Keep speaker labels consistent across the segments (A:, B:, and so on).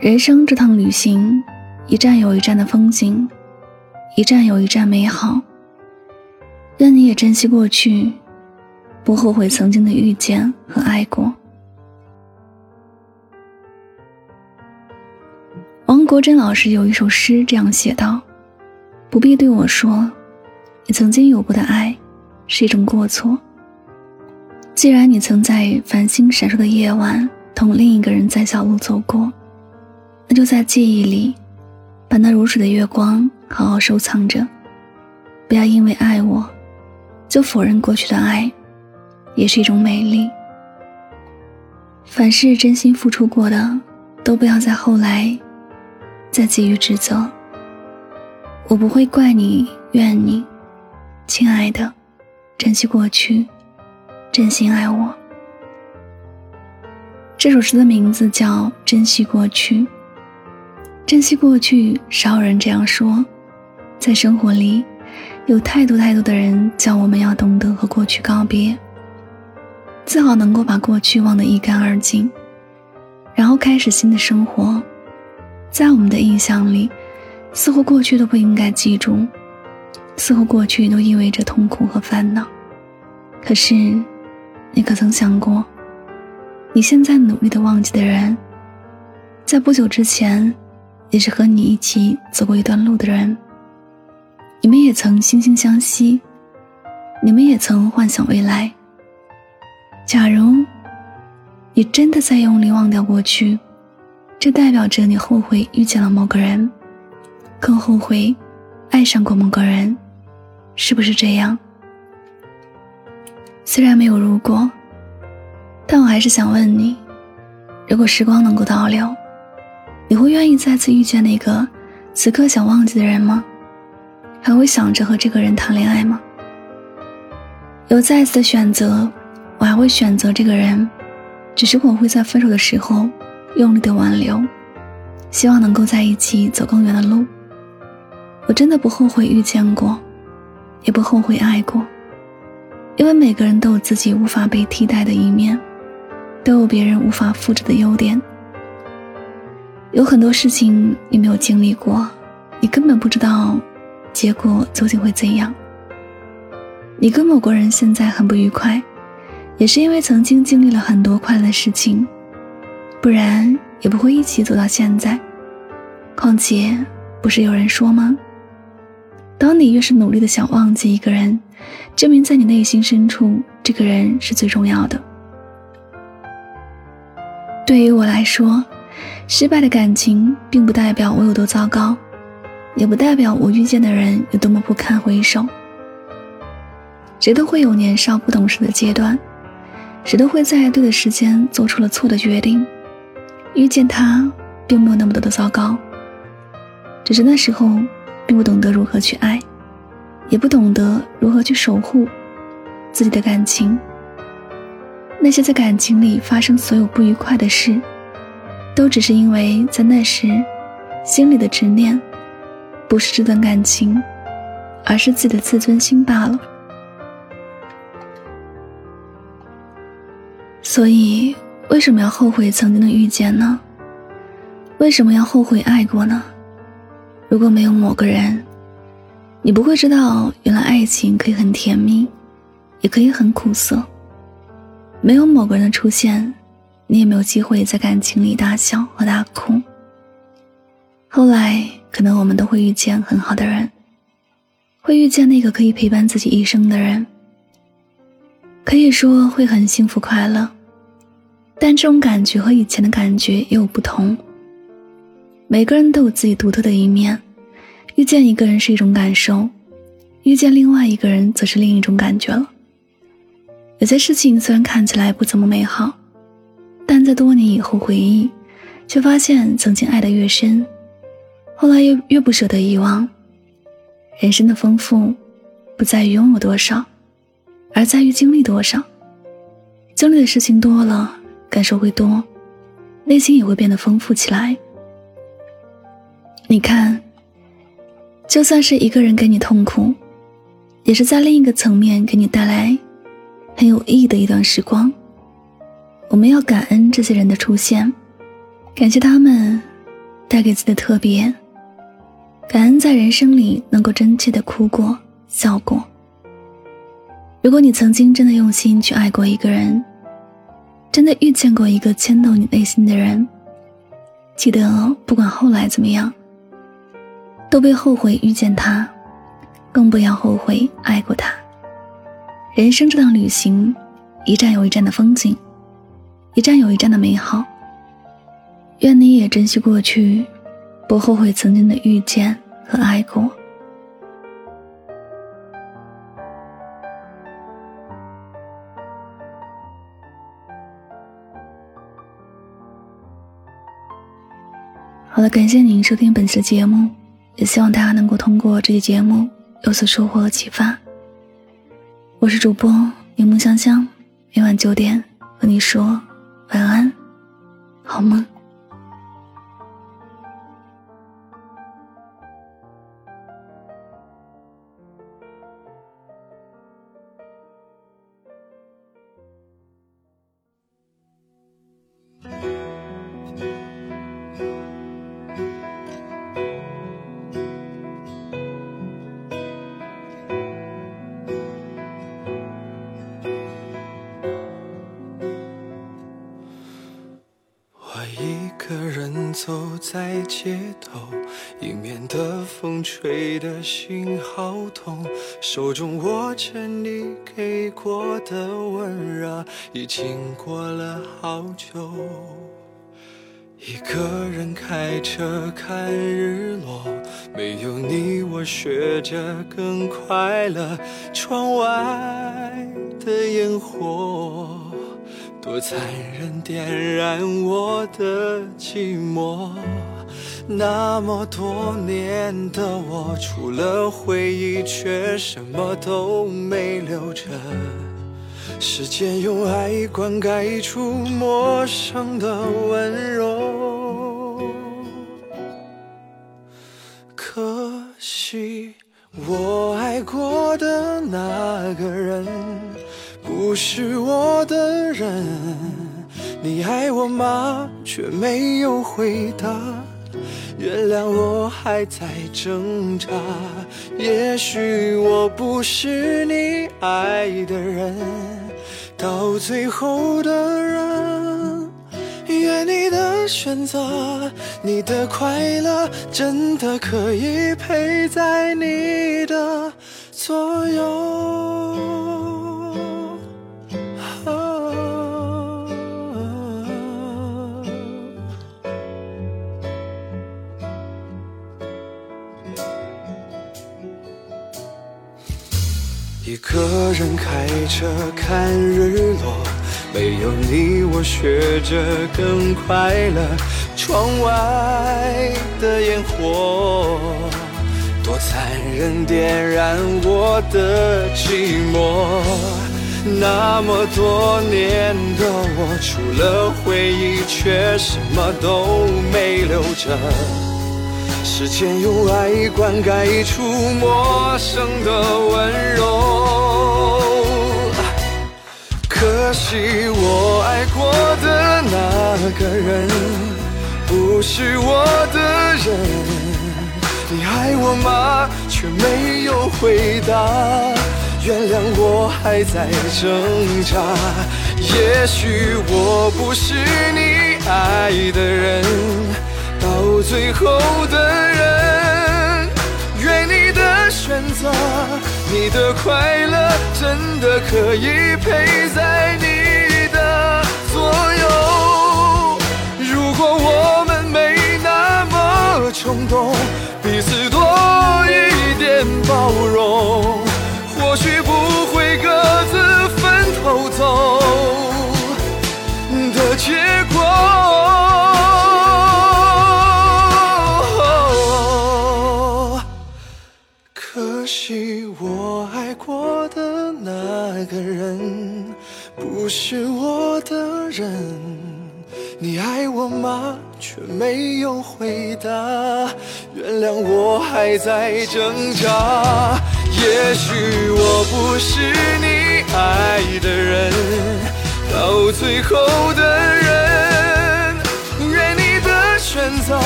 A: 人生这趟旅行，一站有一站的风景，一站有一站美好。愿你也珍惜过去，不后悔曾经的遇见和爱过。王国珍老师有一首诗这样写道：“不必对我说，你曾经有过的爱是一种过错。既然你曾在繁星闪烁的夜晚同另一个人在小路走过。”就在记忆里，把那如水的月光好好收藏着。不要因为爱我，就否认过去的爱，也是一种美丽。凡是真心付出过的，都不要在后来再给予指责。我不会怪你、怨你，亲爱的，珍惜过去，真心爱我。这首诗的名字叫《珍惜过去》。珍惜过去，少有人这样说。在生活里，有太多太多的人教我们要懂得和过去告别，最好能够把过去忘得一干二净，然后开始新的生活。在我们的印象里，似乎过去都不应该记住，似乎过去都意味着痛苦和烦恼。可是，你可曾想过，你现在努力的忘记的人，在不久之前。也是和你一起走过一段路的人，你们也曾惺惺相惜，你们也曾幻想未来。假如你真的在用力忘掉过去，这代表着你后悔遇见了某个人，更后悔爱上过某个人，是不是这样？虽然没有如果，但我还是想问你：如果时光能够倒流？你会愿意再次遇见那个此刻想忘记的人吗？还会想着和这个人谈恋爱吗？有再次的选择，我还会选择这个人，只是我会在分手的时候用力的挽留，希望能够在一起走更远的路。我真的不后悔遇见过，也不后悔爱过，因为每个人都有自己无法被替代的一面，都有别人无法复制的优点。有很多事情你没有经历过，你根本不知道结果究竟会怎样。你跟某个人现在很不愉快，也是因为曾经经历了很多快乐的事情，不然也不会一起走到现在。况且，不是有人说吗？当你越是努力的想忘记一个人，证明在你内心深处，这个人是最重要的。对于我来说。失败的感情，并不代表我有多糟糕，也不代表我遇见的人有多么不堪回首。谁都会有年少不懂事的阶段，谁都会在对的时间做出了错的决定。遇见他，并没有那么多的糟糕，只是那时候并不懂得如何去爱，也不懂得如何去守护自己的感情。那些在感情里发生所有不愉快的事。都只是因为在那时，心里的执念，不是这段感情，而是自己的自尊心罢了。所以，为什么要后悔曾经的遇见呢？为什么要后悔爱过呢？如果没有某个人，你不会知道原来爱情可以很甜蜜，也可以很苦涩。没有某个人的出现。你也没有机会在感情里大笑和大哭。后来，可能我们都会遇见很好的人，会遇见那个可以陪伴自己一生的人，可以说会很幸福快乐。但这种感觉和以前的感觉也有不同。每个人都有自己独特的一面，遇见一个人是一种感受，遇见另外一个人则是另一种感觉了。有些事情虽然看起来不怎么美好。但在多年以后回忆，却发现曾经爱得越深，后来又越不舍得遗忘。人生的丰富，不在于拥有多少，而在于经历多少。经历的事情多了，感受会多，内心也会变得丰富起来。你看，就算是一个人给你痛苦，也是在另一个层面给你带来很有意义的一段时光。我们要感恩这些人的出现，感谢他们带给自己的特别。感恩在人生里能够真切的哭过、笑过。如果你曾经真的用心去爱过一个人，真的遇见过一个牵动你内心的人，记得不管后来怎么样，都别后悔遇见他，更不要后悔爱过他。人生这趟旅行，一站有一站的风景，一站有一站的美好。愿你也珍惜过去，不后悔曾经的遇见和爱过。好了，感谢您收听本期的节目，也希望大家能够通过这期节目有所收获和启发。我是主播柠檬香香，每晚九点和你说晚安，好梦。
B: 走在街头，迎面的风吹得心好痛，手中握着你给过的温热，已经过了好久。一个人开车看日落，没有你我学着更快乐。窗外的烟火。多残忍，点燃我的寂寞。那么多年的我，除了回忆，却什么都没留着。时间用爱灌溉出陌生的温柔。可惜，我爱过的那个人。不是我的人，你爱我吗？却没有回答。原谅我还在挣扎，也许我不是你爱的人，到最后的人。愿你的选择，你的快乐，真的可以陪在你的左右。个人开车看日落，没有你我学着更快乐。窗外的烟火多残忍，点燃我的寂寞。那么多年的我，除了回忆，却什么都没留着。时间用爱灌溉出陌生的温柔，可惜我爱过的那个人不是我的人。你爱我吗？却没有回答。原谅我还在挣扎。也许我不是你爱的人。最后的人，愿你的选择，你的快乐，真的可以陪在你的左右。如果我们没那么冲动，是我的人，你爱我吗？却没有回答。原谅我还在挣扎。也许我不是你爱的人，到最后的人。愿你的选择，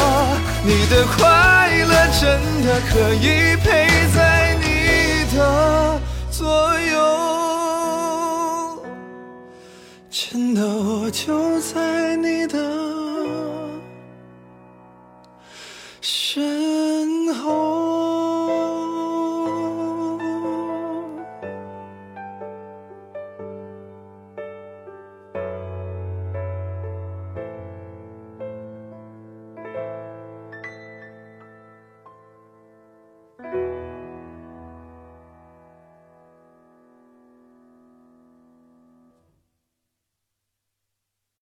B: 你的快乐真的可以陪在你的左右，真的我就在